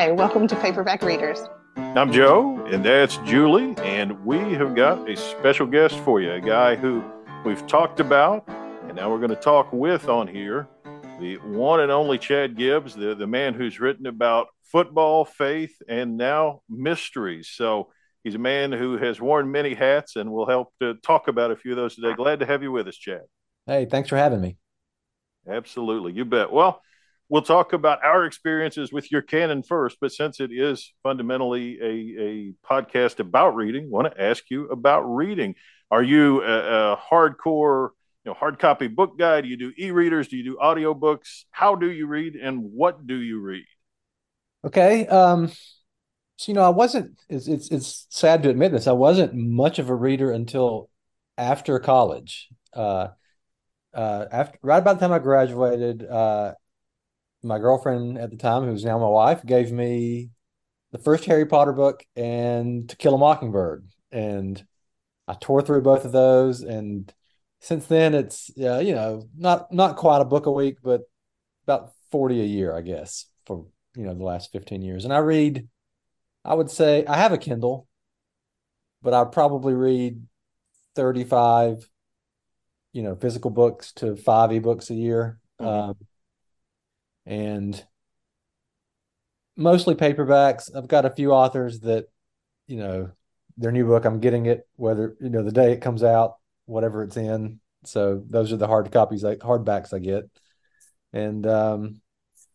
Hi, welcome to Paperback Readers. I'm Joe, and that's Julie, and we have got a special guest for you, a guy who we've talked about, and now we're going to talk with on here, the one and only Chad Gibbs, the, the man who's written about football, faith, and now mysteries. So he's a man who has worn many hats, and we'll help to talk about a few of those today. Glad to have you with us, Chad. Hey, thanks for having me. Absolutely. You bet. Well, we'll talk about our experiences with your canon first, but since it is fundamentally a, a podcast about reading, want to ask you about reading. Are you a, a hardcore, you know, hard copy book guy? Do you do e-readers? Do you do audiobooks? How do you read and what do you read? Okay. Um, so, you know, I wasn't, it's, it's, it's sad to admit this. I wasn't much of a reader until after college. Uh, uh, after right about the time I graduated, uh, my girlfriend at the time, who's now my wife, gave me the first Harry Potter book and To Kill a Mockingbird, and I tore through both of those. And since then, it's uh, you know not not quite a book a week, but about forty a year, I guess, for you know the last fifteen years. And I read, I would say I have a Kindle, but I probably read thirty five you know physical books to five ebooks a year mm-hmm. um, and mostly paperbacks. I've got a few authors that you know their new book i'm getting it whether you know the day it comes out whatever it's in. So those are the hard copies like hardbacks i get. And um,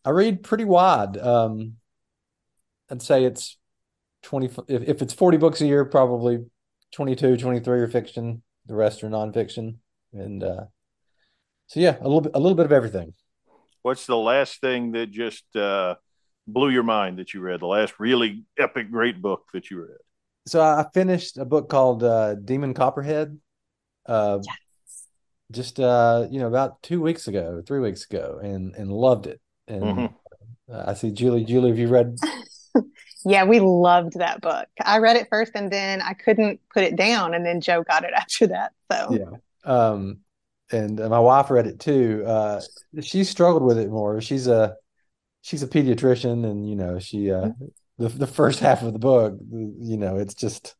i read pretty wide. Um, i'd say it's 20 if, if it's 40 books a year probably 22 23 are fiction. The rest are nonfiction. And uh, so yeah, a little bit, a little bit of everything. What's the last thing that just uh, blew your mind that you read? The last really epic, great book that you read? So I finished a book called uh, Demon Copperhead. Uh, yes. Just uh, you know, about two weeks ago, three weeks ago, and and loved it. And mm-hmm. I see Julie. Julie, have you read? yeah, we loved that book. I read it first, and then I couldn't put it down, and then Joe got it after that. So yeah, um, and my wife read it too. Uh, she struggled with it more. She's a she's a pediatrician, and you know she uh, the the first half of the book, you know, it's just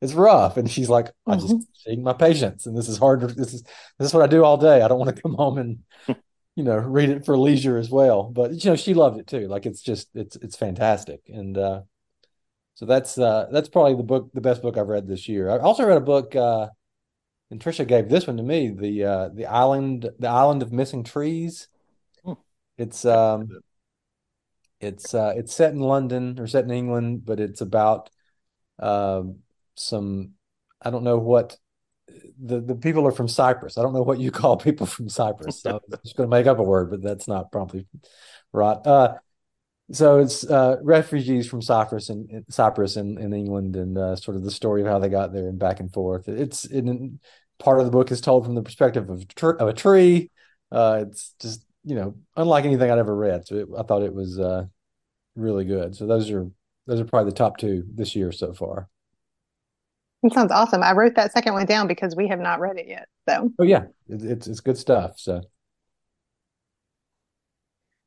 it's rough, and she's like, I'm just mm-hmm. seeing my patients, and this is hard. This is this is what I do all day. I don't want to come home and you know read it for leisure as well. But you know, she loved it too. Like it's just it's it's fantastic, and uh, so that's uh, that's probably the book, the best book I've read this year. I also read a book. Uh, and Trisha gave this one to me the uh, the island the island of missing trees. Hmm. It's um it's uh, it's set in London or set in England, but it's about uh, some I don't know what the the people are from Cyprus. I don't know what you call people from Cyprus. So I'm just going to make up a word, but that's not probably right. Uh, so it's uh, refugees from Cyprus and Cyprus in, in England, and uh, sort of the story of how they got there and back and forth. It's in part of the book is told from the perspective of, tr- of a tree. Uh, it's just you know unlike anything I'd ever read. So it, I thought it was uh, really good. So those are those are probably the top two this year so far. It sounds awesome. I wrote that second one down because we have not read it yet. So oh yeah, it, it's it's good stuff. So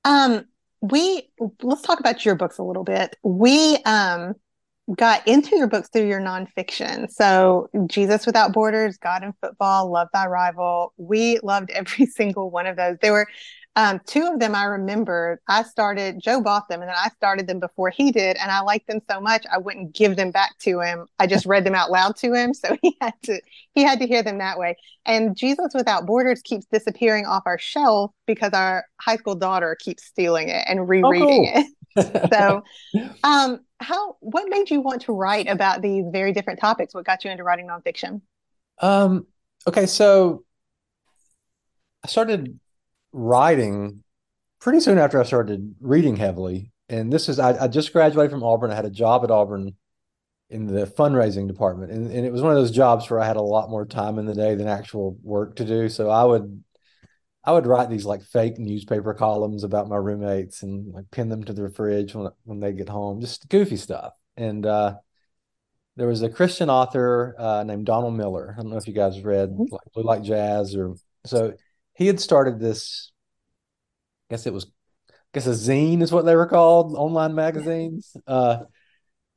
um, we let's talk about your books a little bit. We um got into your books through your nonfiction. So, Jesus Without Borders, God and Football, Love Thy Rival. We loved every single one of those. There were um, two of them I remember. I started, Joe bought them and then I started them before he did. And I liked them so much, I wouldn't give them back to him. I just read them out loud to him. So he had to, he had to hear them that way. And Jesus Without Borders keeps disappearing off our shelf because our high school daughter keeps stealing it and rereading oh, cool. it. so, um, how what made you want to write about these very different topics what got you into writing nonfiction um okay so i started writing pretty soon after i started reading heavily and this is i, I just graduated from auburn i had a job at auburn in the fundraising department and, and it was one of those jobs where i had a lot more time in the day than actual work to do so i would I would write these like fake newspaper columns about my roommates and like pin them to the fridge when when they get home, just goofy stuff. And uh, there was a Christian author uh, named Donald Miller. I don't know if you guys read mm-hmm. like Blue Like Jazz or so. He had started this. I guess it was. I guess a zine is what they were called, online magazines, uh,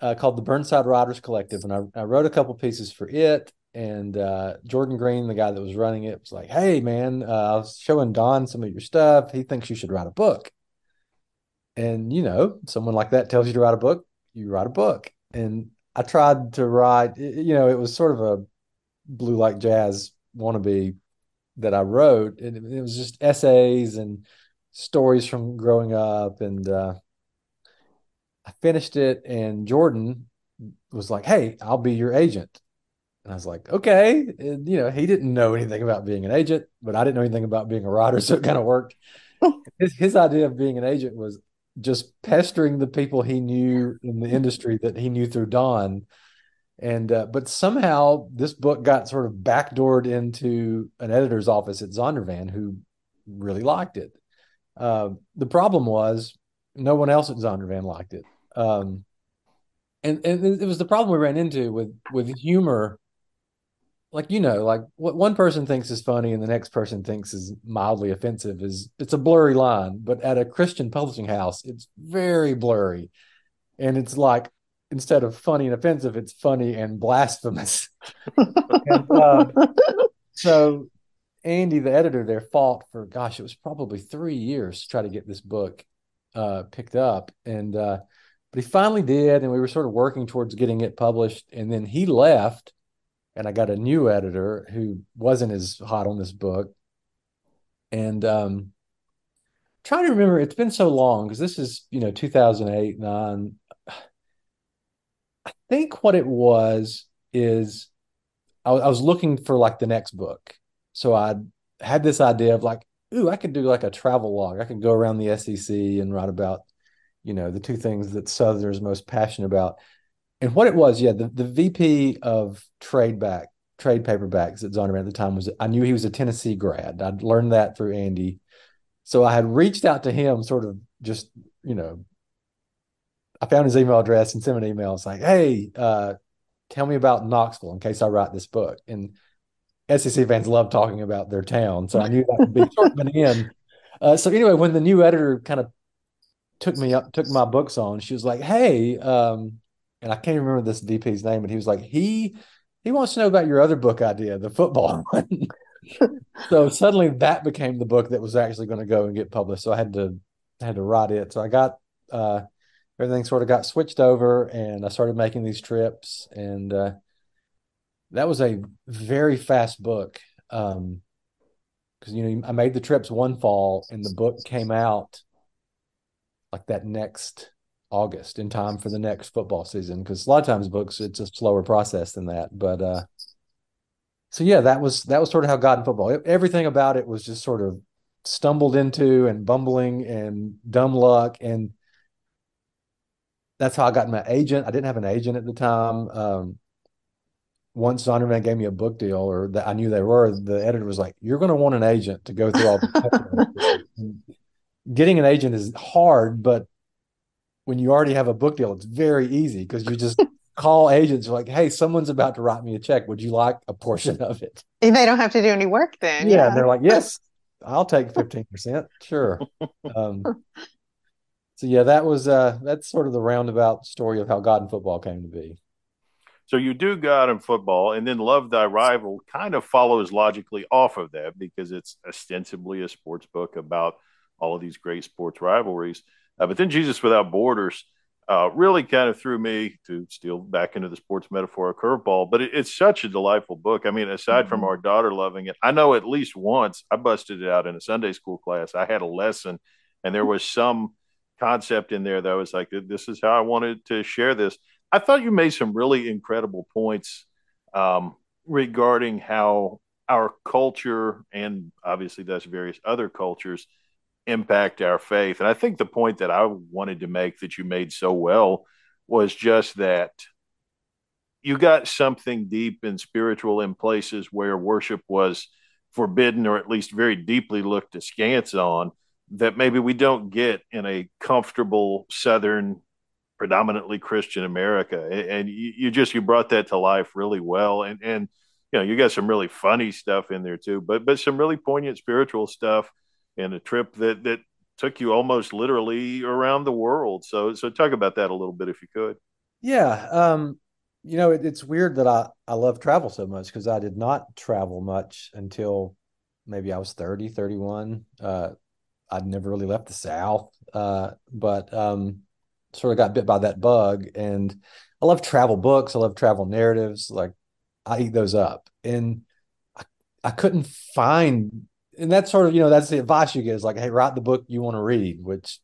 uh, called the Burnside Writers Collective, and I, I wrote a couple pieces for it. And uh, Jordan Green, the guy that was running it, was like, "Hey, man, uh, I was showing Don some of your stuff. He thinks you should write a book." And you know, someone like that tells you to write a book, you write a book. And I tried to write, you know, it was sort of a blue like jazz wannabe that I wrote. And it was just essays and stories from growing up. And uh, I finished it, and Jordan was like, Hey, I'll be your agent. And I was like, okay. And, you know, he didn't know anything about being an agent, but I didn't know anything about being a writer. So it kind of worked. his, his idea of being an agent was just pestering the people he knew in the industry that he knew through Don. And uh, but somehow this book got sort of backdoored into an editor's office at Zondervan who really liked it. Uh, the problem was no one else at Zondervan liked it. Um, and, and it was the problem we ran into with with humor like you know like what one person thinks is funny and the next person thinks is mildly offensive is it's a blurry line but at a christian publishing house it's very blurry and it's like instead of funny and offensive it's funny and blasphemous and, uh, so andy the editor there fought for gosh it was probably three years to try to get this book uh, picked up and uh, but he finally did and we were sort of working towards getting it published and then he left and I got a new editor who wasn't as hot on this book. And um, trying to remember, it's been so long because this is you know 2008 nine. I think what it was is I, I was looking for like the next book, so I had this idea of like, ooh, I could do like a travel log. I could go around the SEC and write about you know the two things that Southerners most passionate about and what it was, yeah, the, the VP of trade back trade paperbacks at Zondervan at the time was I knew he was a Tennessee grad. I'd learned that through Andy. So I had reached out to him sort of just, you know, I found his email address and sent him an email. It's like, hey, uh, tell me about Knoxville in case I write this book. And SEC fans love talking about their town. So I knew that would be sort of an in. Uh, so anyway, when the new editor kind of took me up, took my books on, she was like, hey, um, and I can't remember this VP's name, but he was like, he he wants to know about your other book idea, the football one. so suddenly that became the book that was actually going to go and get published. So I had to I had to write it. So I got uh, everything sort of got switched over, and I started making these trips, and uh, that was a very fast book. Um, because you know I made the trips one fall, and the book came out like that next August in time for the next football season because a lot of times books it's a slower process than that. But uh, so yeah, that was that was sort of how God and football. Everything about it was just sort of stumbled into and bumbling and dumb luck and that's how I got my agent. I didn't have an agent at the time. Um, once Zondervan gave me a book deal, or that I knew they were, the editor was like, "You're going to want an agent to go through all." the Getting an agent is hard, but when you already have a book deal, it's very easy because you just call agents like, "Hey, someone's about to write me a check. Would you like a portion of it?" And they don't have to do any work then. Yeah, yeah. they're like, "Yes, I'll take fifteen percent. Sure." Um, so yeah, that was uh, that's sort of the roundabout story of how God and football came to be. So you do God and football, and then Love Thy Rival kind of follows logically off of that because it's ostensibly a sports book about all of these great sports rivalries. Uh, but then Jesus Without Borders uh, really kind of threw me to steal back into the sports metaphor a curveball. But it, it's such a delightful book. I mean, aside mm-hmm. from our daughter loving it, I know at least once I busted it out in a Sunday school class. I had a lesson, and there was some concept in there that was like, this is how I wanted to share this. I thought you made some really incredible points um, regarding how our culture and obviously that's various other cultures – impact our faith. And I think the point that I wanted to make that you made so well was just that you got something deep and spiritual in places where worship was forbidden or at least very deeply looked askance on that maybe we don't get in a comfortable southern predominantly christian america and you, just you brought that to life really well and and you know you got some really funny stuff in there too but but some really poignant spiritual stuff and a trip that that took you almost literally around the world. So, so talk about that a little bit if you could. Yeah. Um, you know, it, it's weird that I, I love travel so much because I did not travel much until maybe I was 30, 31. Uh, I'd never really left the South, uh, but um, sort of got bit by that bug. And I love travel books. I love travel narratives. Like I eat those up. And I, I couldn't find, and that's sort of, you know, that's the advice you get is like, hey, write the book you want to read, which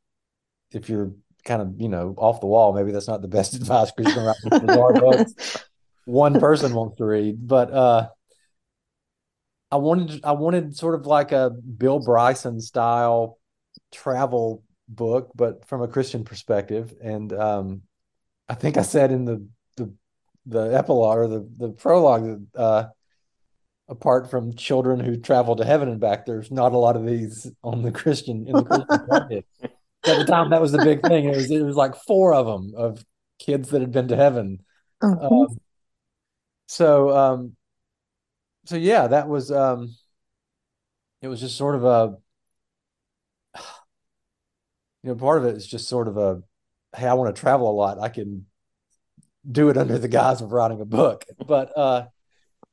if you're kind of, you know, off the wall, maybe that's not the best advice because you're going to write bizarre books one person wants to read. But uh, I wanted I wanted sort of like a Bill Bryson style travel book, but from a Christian perspective. And um, I think I said in the the the epilogue or the the prologue that uh, apart from children who travel to heaven and back, there's not a lot of these on the Christian in the Christian. At the time, that was the big thing. It was it was like four of them of kids that had been to heaven. Uh-huh. Um, so um, so yeah, that was um, it was just sort of a you know part of it is just sort of a hey, I want to travel a lot. I can do it under the guise of writing a book, but uh,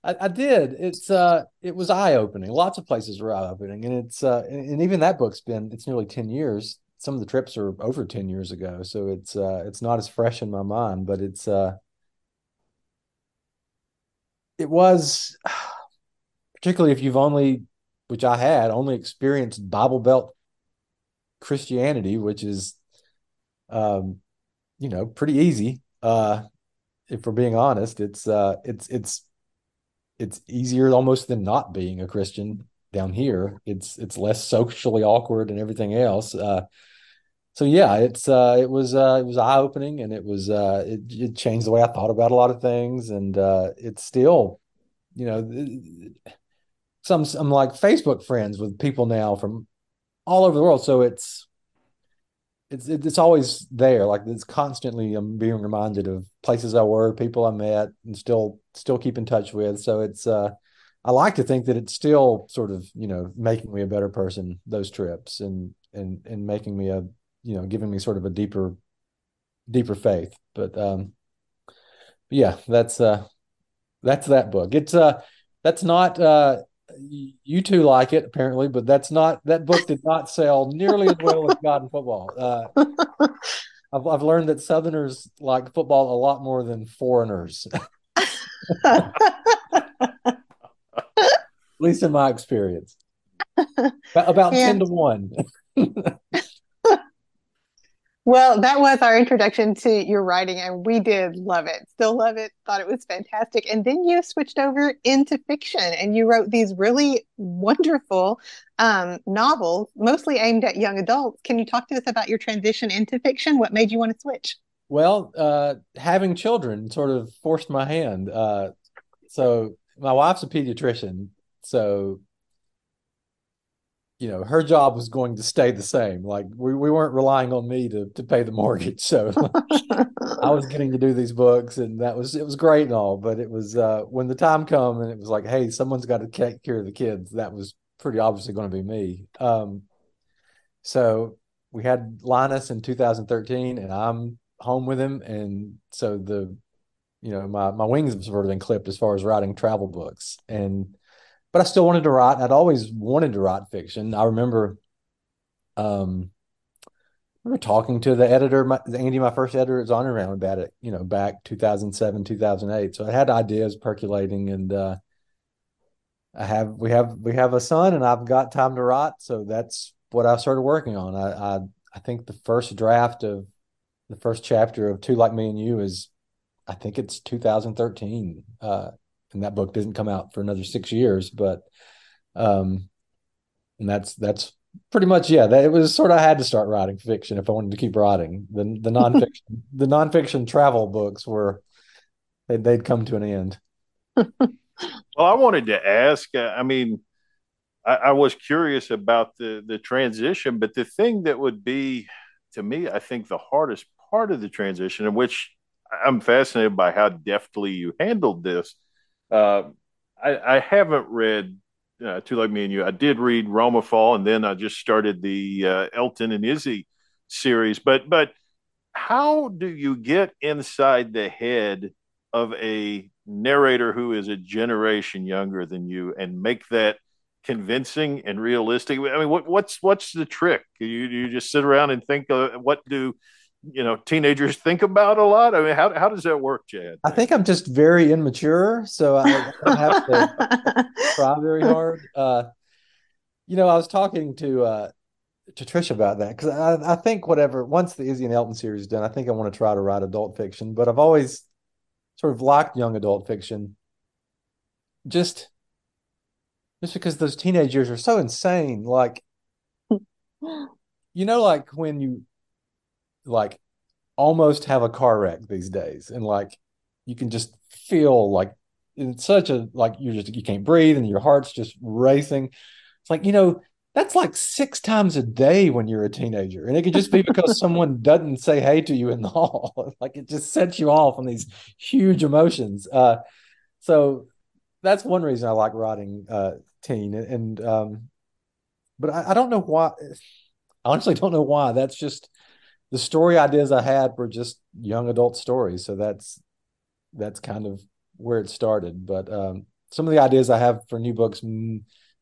I, I did. It's uh, it was eye opening. Lots of places were eye opening, and it's uh, and, and even that book's been it's nearly ten years. Some of the trips are over ten years ago, so it's uh, it's not as fresh in my mind, but it's uh, it was particularly if you've only, which I had, only experienced Bible Belt Christianity, which is, um, you know, pretty easy. Uh, if we're being honest, it's uh, it's it's it's easier almost than not being a Christian down here. It's it's less socially awkward and everything else. Uh, so yeah, it's uh, it was uh, it was eye opening and it was uh, it, it changed the way I thought about a lot of things and uh, it's still, you know, some I'm like Facebook friends with people now from all over the world. So it's it's it's always there. Like it's constantly I'm being reminded of places I were, people I met, and still still keep in touch with. So it's uh I like to think that it's still sort of you know making me a better person those trips and and and making me a you know giving me sort of a deeper deeper faith. But um yeah, that's uh that's that book. It's uh that's not uh you two like it apparently, but that's not that book did not sell nearly as well as God and Football. Uh, I've I've learned that Southerners like football a lot more than foreigners. At least in my experience. About yeah. 10 to 1. Well, that was our introduction to your writing, and we did love it. Still love it. Thought it was fantastic. And then you switched over into fiction, and you wrote these really wonderful um, novels, mostly aimed at young adults. Can you talk to us about your transition into fiction? What made you want to switch? Well, uh, having children sort of forced my hand. Uh, so my wife's a pediatrician, so you know her job was going to stay the same. Like we, we weren't relying on me to to pay the mortgage. So i was getting to do these books and that was it was great and all but it was uh when the time come and it was like hey someone's got to take care of the kids that was pretty obviously going to be me. Um so we had linus in 2013 and i'm home with him and so the you know my my wings have sort of been clipped as far as writing travel books. And but I still wanted to write. I'd always wanted to write fiction. I remember, um, I remember talking to the editor, my, Andy, my first editor at Zondervan about it, you know, back 2007, 2008. So I had ideas percolating and, uh, I have, we have, we have a son and I've got time to write. So that's what I started working on. I, I, I think the first draft of the first chapter of Two Like Me and You is, I think it's 2013. Uh, and that book doesn't come out for another six years. But um, and that's that's pretty much yeah. That, it was sort of I had to start writing fiction if I wanted to keep writing. The the nonfiction the nonfiction travel books were they'd, they'd come to an end. well, I wanted to ask. Uh, I mean, I, I was curious about the the transition, but the thing that would be to me, I think the hardest part of the transition, in which I'm fascinated by how deftly you handled this, uh, I, I, haven't read uh, Two Like Me and You. I did read Rome of Fall, and then I just started the uh, Elton and Izzy series. But but how do you get inside the head of a narrator who is a generation younger than you and make that convincing and realistic? I mean, what, what's what's the trick? You you just sit around and think, uh, what do you know teenagers think about a lot? I mean, how how does that work, Chad? I think I'm just very immature, so I, I have to try very hard. Uh, you know, I was talking to uh, to Trish about that because I, I think whatever once the Izzy and Elton series is done, I think I want to try to write adult fiction. But I've always sort of liked young adult fiction, just just because those teenage years are so insane. Like, you know, like when you like almost have a car wreck these days, and like you can just feel like it's such a like you're just you can't breathe and your heart's just racing. It's like you know that's like six times a day when you're a teenager. And it could just be because someone doesn't say hey to you in the hall. like it just sets you off on these huge emotions. Uh, so that's one reason I like writing uh, teen. And, um, but I, I don't know why. I honestly don't know why. That's just the story ideas I had were just young adult stories. So that's, that's kind of where it started. But um, some of the ideas I have for new books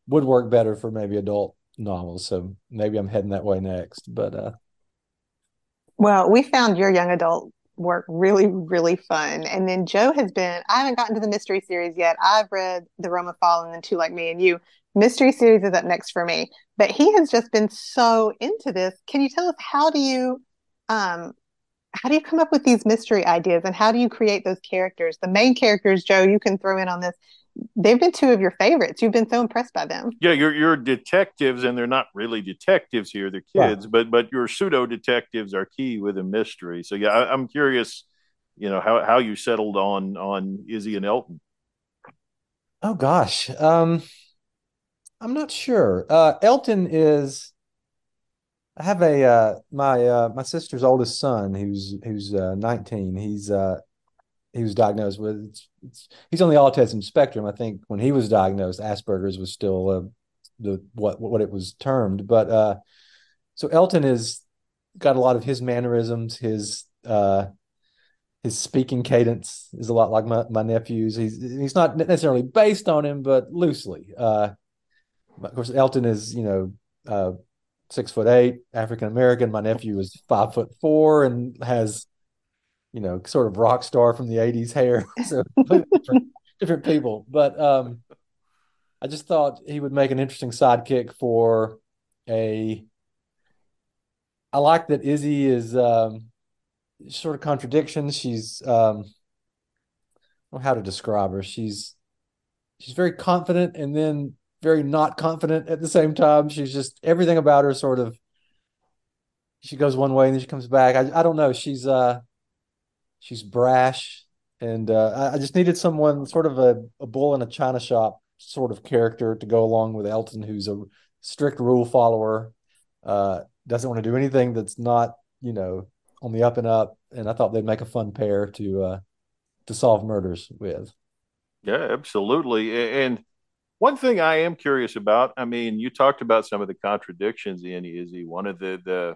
would work better for maybe adult novels. So maybe I'm heading that way next. But uh well, we found your young adult work really, really fun. And then Joe has been, I haven't gotten to the mystery series yet. I've read The Rome of Fall and then Two Like Me and You. Mystery series is up next for me. But he has just been so into this. Can you tell us how do you um how do you come up with these mystery ideas and how do you create those characters? The main characters, Joe, you can throw in on this they've been two of your favorites. You've been so impressed by them. Yeah, you're you're detectives, and they're not really detectives here; they're kids. But but your pseudo detectives are key with a mystery. So yeah, I, am curious, you know, how how you settled on on Izzy and Elton. Oh gosh, um, I'm not sure. Uh, Elton is. I have a uh, my uh, my sister's oldest son who's who's uh, 19. He's uh, he was diagnosed with. It's, it's, he's on the autism spectrum. I think when he was diagnosed, Asperger's was still uh, the what what it was termed. But uh, so Elton has got a lot of his mannerisms, his his speaking cadence is a lot like my, my nephew's. He's he's not necessarily based on him, but loosely. Of course, Elton is you know six foot eight, African American. My nephew is five foot four and has you know, sort of rock star from the 80s hair. so different, different people. But um, I just thought he would make an interesting sidekick for a. I like that Izzy is um, sort of contradictions. She's um, I don't know how to describe her. She's she's very confident and then very not confident at the same time. She's just everything about her sort of she goes one way and then she comes back. I I don't know. She's uh she's brash, and uh, I, I, just needed someone sort of a, a bull in a china shop sort of character to go along with Elton, who's a strict rule follower, uh, doesn't want to do anything that's not you know on the up and up. And I thought they'd make a fun pair to uh, to solve murders with. Yeah, absolutely. And one thing I am curious about, I mean, you talked about some of the contradictions in Izzy. One of the the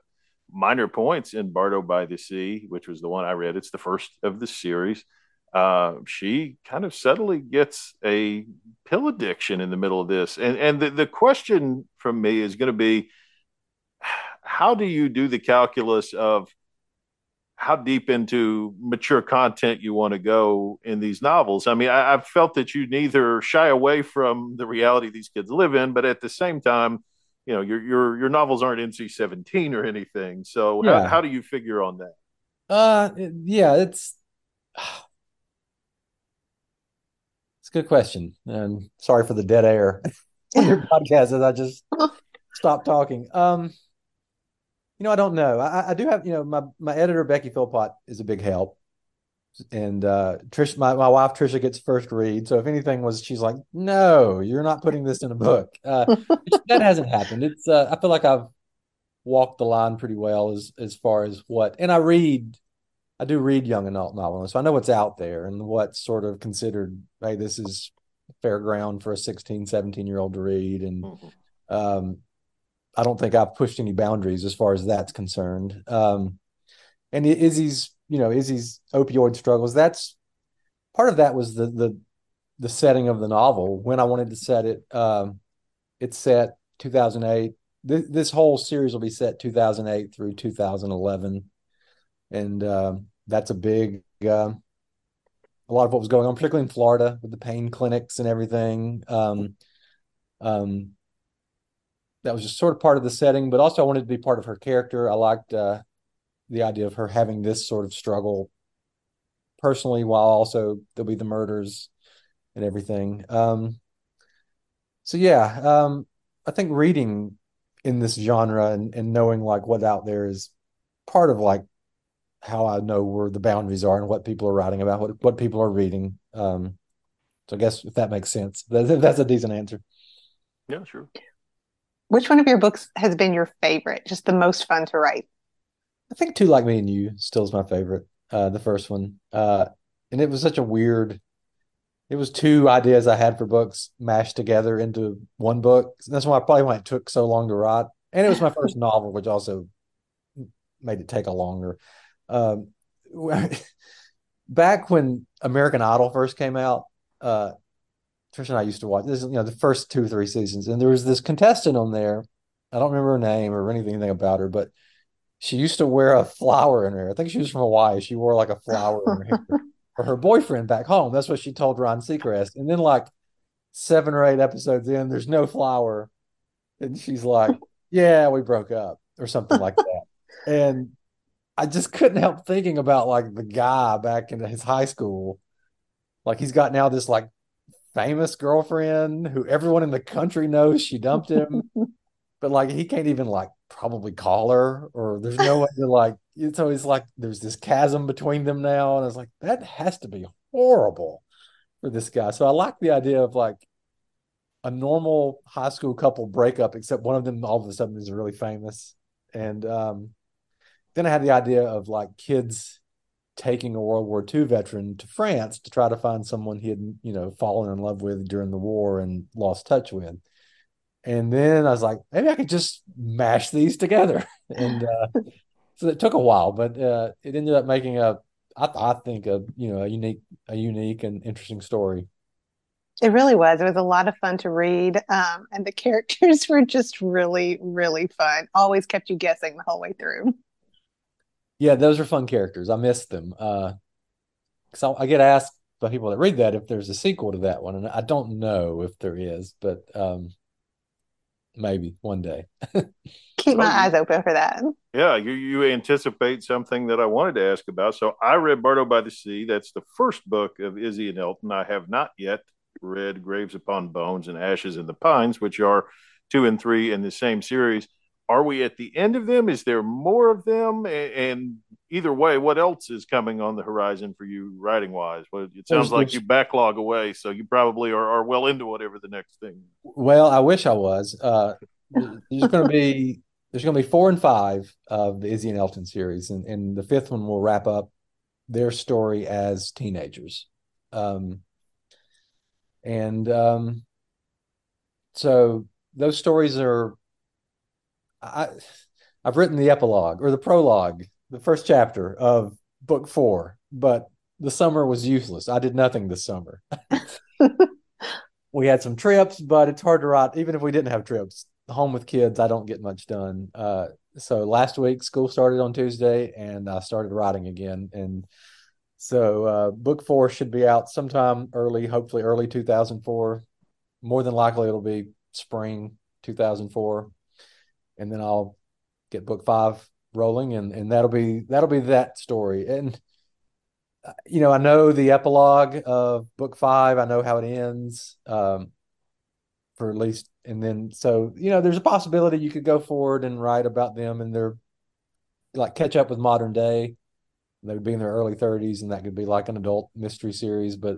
minor points in Bardo by the Sea, which was the one I read. It's the first of the series. Uh, she kind of subtly gets a pill addiction in the middle of this. And, and the, the question from me is going to be how do you do the calculus of how deep into mature content you want to go in these novels? I mean, I, I've felt that you neither shy away from the reality these kids live in, but at the same time, you know your your your novels aren't NC seventeen or anything. So yeah. how, how do you figure on that? Uh, yeah, it's it's a good question. And sorry for the dead air on your podcast as I just stopped talking. Um, you know, I don't know. I, I do have, you know, my my editor Becky Philpott is a big help and uh Trish my, my wife Trisha gets first read. So if anything was she's like, No, you're not putting this in a book. Uh that hasn't happened. It's uh I feel like I've walked the line pretty well as as far as what and I read I do read young adult novels, so I know what's out there and what's sort of considered, hey, this is fair ground for a 16, 17 year old to read. And mm-hmm. um, I don't think I've pushed any boundaries as far as that's concerned. Um, and Izzy's, you know, Izzy's opioid struggles, that's part of that was the, the, the setting of the novel when I wanted to set it. Um, it's set 2008. Th- this whole series will be set 2008 through 2011. And um, that's a big, uh, a lot of what was going on, particularly in Florida with the pain clinics and everything. Um, um, that was just sort of part of the setting, but also I wanted to be part of her character. I liked uh, the idea of her having this sort of struggle personally, while also there'll be the murders and everything. Um, so yeah, um, I think reading in this genre and, and knowing like what out there is part of like how I know where the boundaries are and what people are writing about, what what people are reading. Um, so I guess if that makes sense, that, that's a decent answer. Yeah, sure. Which one of your books has been your favorite? Just the most fun to write? I think Two Like Me and You still is my favorite. Uh, the first one, uh, and it was such a weird. It was two ideas I had for books mashed together into one book. That's why probably why it took so long to write, and it was my first novel, which also made it take a longer um, back when American Idol first came out, uh, Trish and I used to watch this, you know, the first two or three seasons, and there was this contestant on there. I don't remember her name or anything anything about her, but she used to wear a flower in her hair. I think she was from Hawaii. She wore like a flower in her hair for her boyfriend back home. That's what she told Ron Seacrest. And then, like seven or eight episodes in, there's no flower, and she's like, "Yeah, we broke up," or something like that. And I just couldn't help thinking about like the guy back in his high school. Like he's got now this like famous girlfriend who everyone in the country knows she dumped him, but like he can't even like probably call her or there's no way to like it's always like there's this chasm between them now. And I was like, that has to be horrible for this guy. So I like the idea of like a normal high school couple breakup, except one of them all of a sudden is really famous. And um then I had the idea of like kids taking a World War II veteran to France to try to find someone he had, you know, fallen in love with during the war and lost touch with. And then I was like, maybe I could just mash these together. and uh, so it took a while, but uh, it ended up making a, I, I think a, you know, a unique, a unique and interesting story. It really was. It was a lot of fun to read. Um, and the characters were just really, really fun. Always kept you guessing the whole way through. Yeah, those are fun characters. I miss them. Uh, so I get asked by people that read that if there's a sequel to that one, and I don't know if there is, but um, maybe one day. Keep my eyes open for that. Yeah, you you anticipate something that I wanted to ask about. So I read Bardo by the Sea. That's the first book of Izzy and Elton. I have not yet read Graves Upon Bones and Ashes in the Pines, which are two and three in the same series are we at the end of them? Is there more of them? And, either way, what else is coming on the horizon for you writing wise? Well, it sounds like you backlog away, so you probably are, are well into whatever the next thing. Well, I wish I was. Uh, there's going to be there's going to be four and five of the Izzy and Elton series, and, and the fifth one will wrap up their story as teenagers. Um, and um, so those stories are I I've written the epilogue or the prologue, the first chapter of book four, but the summer was useless. I did nothing this summer. we had some trips, but it's hard to write. Even if we didn't have trips, home with kids, I don't get much done. Uh, so last week, school started on Tuesday, and I started writing again. And so uh, book four should be out sometime early, hopefully early 2004. More than likely, it'll be spring 2004 and then I'll get book five rolling, and and that'll be that'll be that story. And uh, you know, I know the epilogue of book five. I know how it ends, um, for at least, and then so you know, there's a possibility you could go forward and write about them and their like catch up with modern day. They would be in their early 30s, and that could be like an adult mystery series, but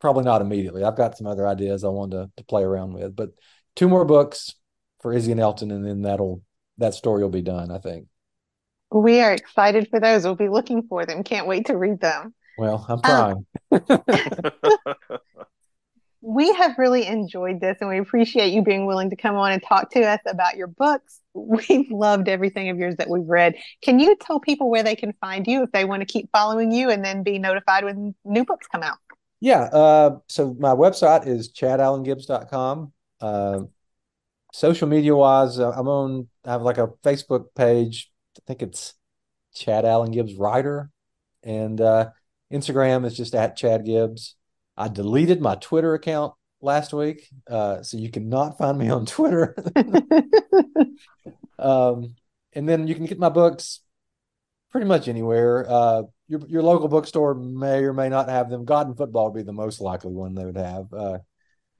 probably not immediately. I've got some other ideas I want to to play around with, but two more books, for Izzy and Elton, and then that'll that story will be done. I think. We are excited for those. We'll be looking for them. Can't wait to read them. Well, I'm trying. Um, we have really enjoyed this and we appreciate you being willing to come on and talk to us about your books. We've loved everything of yours that we've read. Can you tell people where they can find you if they want to keep following you and then be notified when new books come out? Yeah. Uh, so my website is chadalangibbs.com. Uh, social media wise, uh, I'm on, I have like a Facebook page. I think it's Chad Alan Gibbs Writer. And uh, Instagram is just at Chad Gibbs. I deleted my Twitter account last week, uh, so you cannot find me on Twitter. um, and then you can get my books pretty much anywhere. Uh, your your local bookstore may or may not have them. God and Football would be the most likely one they would have. Uh,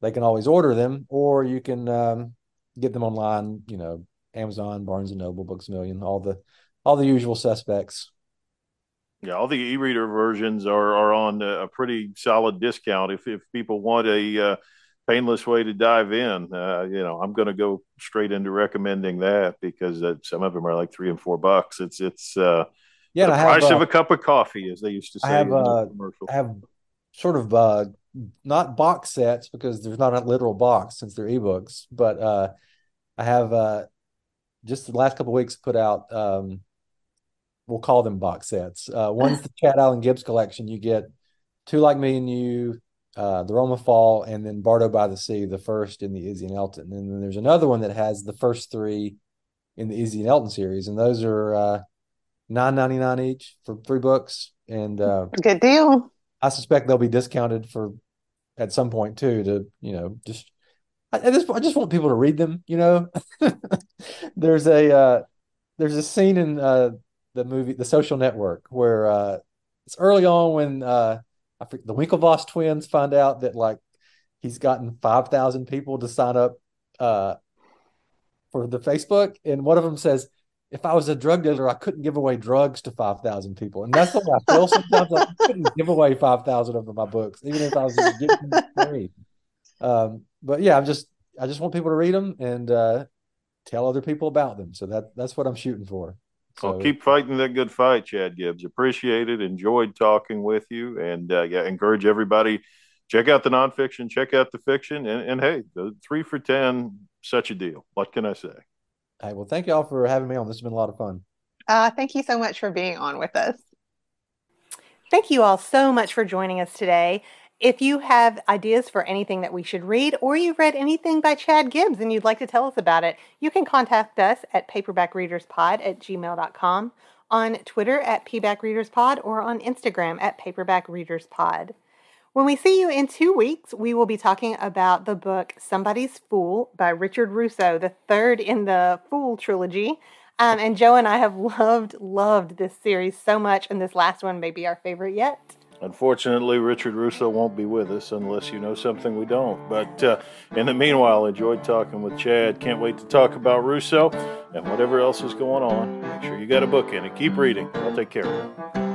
they can always order them, or you can um, get them online. You know, Amazon, Barnes and Noble, Books a Million, all the all the usual suspects. Yeah, all the e-reader versions are are on a pretty solid discount. If if people want a uh, painless way to dive in, uh, you know, I'm going to go straight into recommending that because uh, some of them are like three and four bucks. It's it's uh, yeah, the price have, of uh, a cup of coffee, as they used to say. I have, uh, I have sort of uh, not box sets because there's not a literal box since they're ebooks, but uh, I have uh, just the last couple weeks put out um, we'll call them box sets. Uh, one's the Chad Alan Gibbs collection. You get Two Like Me and You, uh, The Rome of Fall, and then Bardo by the Sea, the first in the Izzy and Elton. And then there's another one that has the first three in the Izzy and Elton series, and those are uh, nine ninety nine each for three books. And uh, good deal. I suspect they'll be discounted for at some point too. To you know, just I, just I just want people to read them. You know, there's a uh, there's a scene in uh, the movie The Social Network, where uh, it's early on when uh, I think the Winklevoss twins find out that like he's gotten five thousand people to sign up uh, for the Facebook, and one of them says, "If I was a drug dealer, I couldn't give away drugs to five thousand people." And that's what I feel sometimes. I couldn't give away five thousand of my books, even if I was getting free. Um, but yeah, I'm just I just want people to read them and uh, tell other people about them. So that that's what I'm shooting for. So well, keep fighting that good fight, Chad Gibbs. Appreciate it. Enjoyed talking with you, and uh, yeah, encourage everybody check out the nonfiction, check out the fiction, and, and hey, the three for ten, such a deal. What can I say? Hey, well, thank you all for having me on. This has been a lot of fun. Uh, thank you so much for being on with us. Thank you all so much for joining us today. If you have ideas for anything that we should read, or you've read anything by Chad Gibbs and you'd like to tell us about it, you can contact us at paperbackreaderspod at gmail.com, on Twitter at pbackreaderspod, or on Instagram at paperbackreaderspod. When we see you in two weeks, we will be talking about the book Somebody's Fool by Richard Russo, the third in the Fool trilogy. Um, and Joe and I have loved, loved this series so much, and this last one may be our favorite yet. Unfortunately, Richard Russo won't be with us unless you know something we don't. But uh, in the meanwhile, enjoyed talking with Chad. Can't wait to talk about Russo and whatever else is going on. Make sure you got a book in it. Keep reading. I'll take care of it.